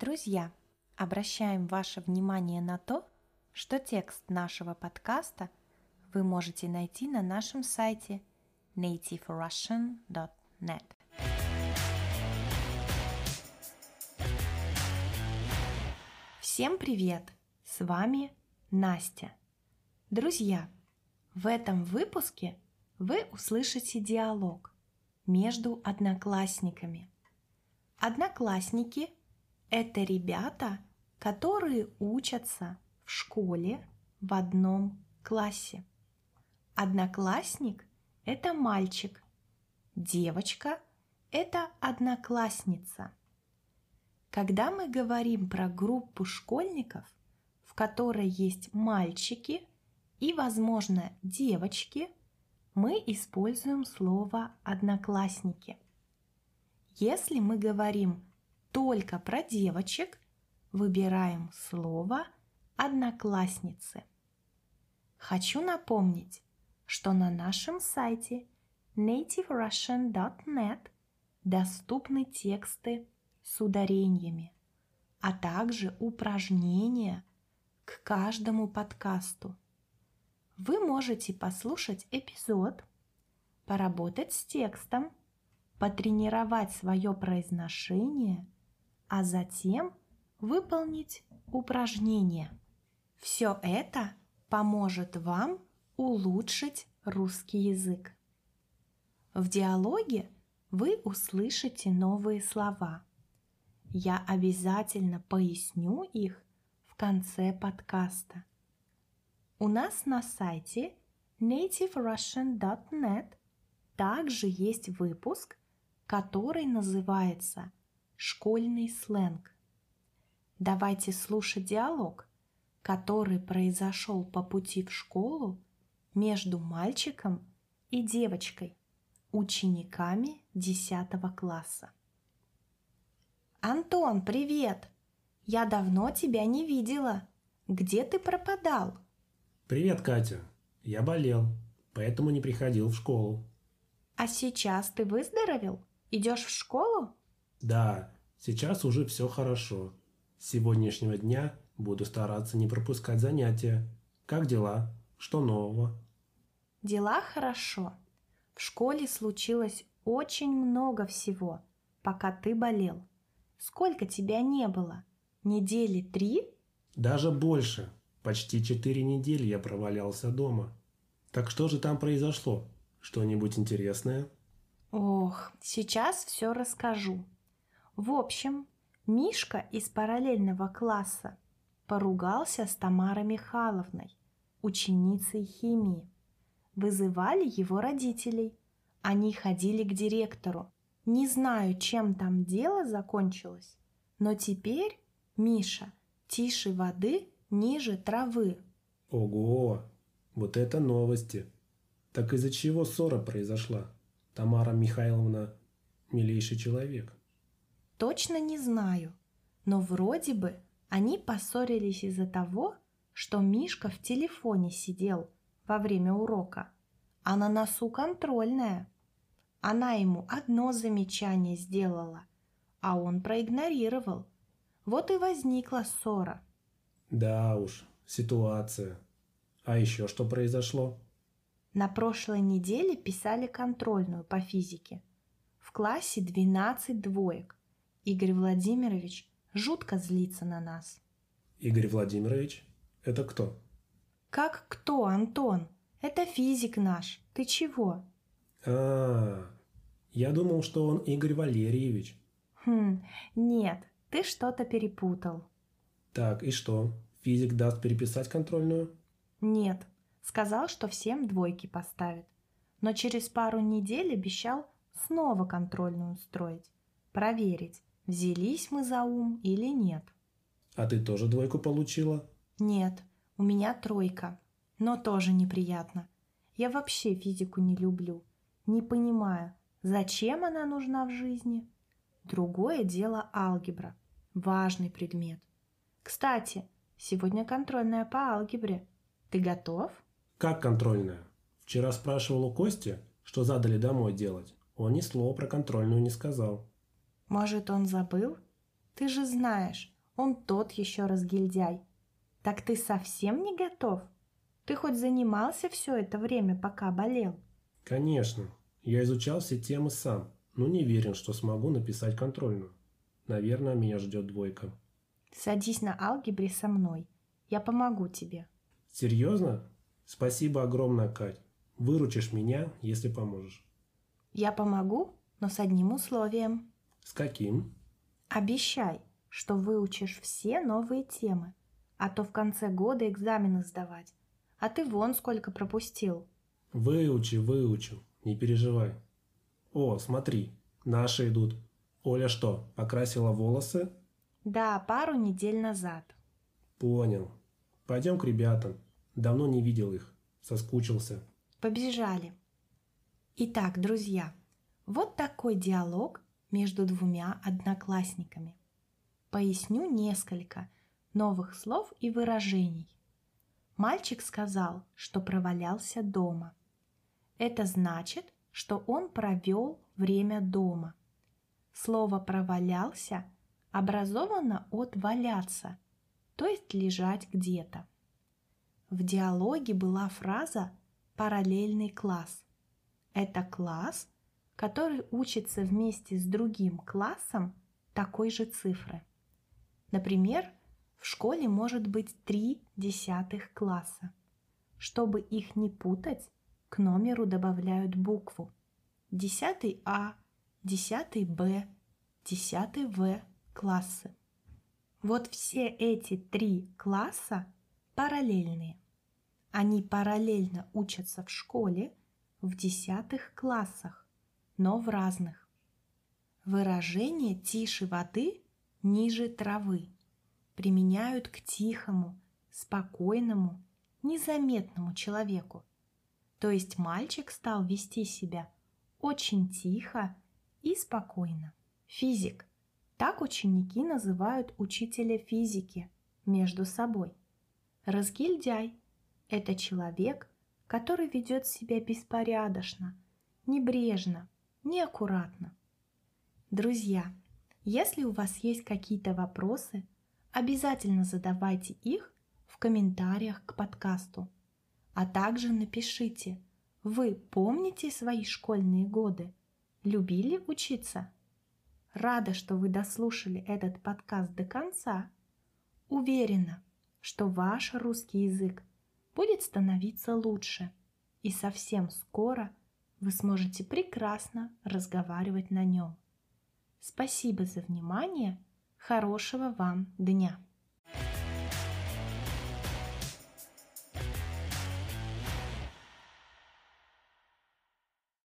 Друзья, обращаем ваше внимание на то, что текст нашего подкаста вы можете найти на нашем сайте nativerussian.net. Всем привет! С вами Настя. Друзья, в этом выпуске вы услышите диалог между одноклассниками. Одноклассники – это ребята, которые учатся в школе в одном классе. Одноклассник – это мальчик, девочка – это одноклассница. Когда мы говорим про группу школьников, в которой есть мальчики и, возможно, девочки, мы используем слово «одноклассники». Если мы говорим только про девочек, выбираем слово «одноклассницы». Хочу напомнить, что на нашем сайте nativerussian.net доступны тексты с ударениями, а также упражнения к каждому подкасту. Вы можете послушать эпизод, поработать с текстом, потренировать свое произношение, а затем выполнить упражнение. Все это поможет вам улучшить русский язык. В диалоге вы услышите новые слова – я обязательно поясню их в конце подкаста. У нас на сайте nativerussian.net также есть выпуск, который называется «Школьный сленг». Давайте слушать диалог, который произошел по пути в школу между мальчиком и девочкой, учениками 10 класса. «Антон, привет! Я давно тебя не видела. Где ты пропадал?» «Привет, Катя. Я болел, поэтому не приходил в школу». «А сейчас ты выздоровел? Идешь в школу?» «Да, сейчас уже все хорошо. С сегодняшнего дня буду стараться не пропускать занятия. Как дела? Что нового?» «Дела хорошо. В школе случилось очень много всего, пока ты болел. Сколько тебя не было? Недели три? Даже больше. Почти четыре недели я провалялся дома. Так что же там произошло? Что-нибудь интересное? Ох, сейчас все расскажу. В общем, Мишка из параллельного класса поругался с Тамарой Михайловной, ученицей химии. Вызывали его родителей. Они ходили к директору. Не знаю, чем там дело закончилось, но теперь Миша тише воды, ниже травы. Ого, вот это новости. Так из-за чего ссора произошла? Тамара Михайловна милейший человек. Точно не знаю, но вроде бы они поссорились из-за того, что Мишка в телефоне сидел во время урока, а на носу контрольная – она ему одно замечание сделала, а он проигнорировал. Вот и возникла ссора. Да уж, ситуация. А еще что произошло? На прошлой неделе писали контрольную по физике. В классе 12 двоек. Игорь Владимирович жутко злится на нас. Игорь Владимирович? Это кто? Как кто, Антон? Это физик наш. Ты чего? А, я думал, что он Игорь Валерьевич. Хм, нет, ты что-то перепутал. Так, и что? Физик даст переписать контрольную? Нет, сказал, что всем двойки поставит. Но через пару недель обещал снова контрольную устроить. Проверить, взялись мы за ум или нет. А ты тоже двойку получила? Нет, у меня тройка. Но тоже неприятно. Я вообще физику не люблю. Не понимаю, зачем она нужна в жизни. Другое дело алгебра. Важный предмет. Кстати, сегодня контрольная по алгебре. Ты готов? Как контрольная? Вчера спрашивал у Кости, что задали домой делать. Он ни слова про контрольную не сказал. Может, он забыл? Ты же знаешь, он тот еще разгильдяй. Так ты совсем не готов? Ты хоть занимался все это время, пока болел? Конечно. Я изучал все темы сам, но не верен, что смогу написать контрольную. Наверное, меня ждет двойка. Садись на алгебре со мной. Я помогу тебе. Серьезно? Спасибо огромное, Кать. Выручишь меня, если поможешь. Я помогу, но с одним условием. С каким? Обещай, что выучишь все новые темы, а то в конце года экзамены сдавать. А ты вон сколько пропустил. Выучи, выучу, не переживай. О, смотри, наши идут. Оля что, покрасила волосы? Да, пару недель назад. Понял. Пойдем к ребятам. Давно не видел их. Соскучился. Побежали. Итак, друзья, вот такой диалог между двумя одноклассниками. Поясню несколько новых слов и выражений. Мальчик сказал, что провалялся дома. Это значит, что он провел время дома. Слово «провалялся» образовано от «валяться», то есть лежать где-то. В диалоге была фраза «параллельный класс». Это класс, который учится вместе с другим классом такой же цифры. Например, в школе может быть три десятых класса. Чтобы их не путать, к номеру добавляют букву. Десятый А, десятый Б, десятый В классы. Вот все эти три класса параллельные. Они параллельно учатся в школе в десятых классах но в разных. Выражение «тише воды» ниже травы применяют к тихому, спокойному, незаметному человеку. То есть мальчик стал вести себя очень тихо и спокойно. Физик. Так ученики называют учителя физики между собой. Разгильдяй – это человек, который ведет себя беспорядочно, небрежно, неаккуратно. Друзья, если у вас есть какие-то вопросы, обязательно задавайте их в комментариях к подкасту. А также напишите, вы помните свои школьные годы? Любили учиться? Рада, что вы дослушали этот подкаст до конца. Уверена, что ваш русский язык будет становиться лучше. И совсем скоро – вы сможете прекрасно разговаривать на нем. Спасибо за внимание. Хорошего вам дня!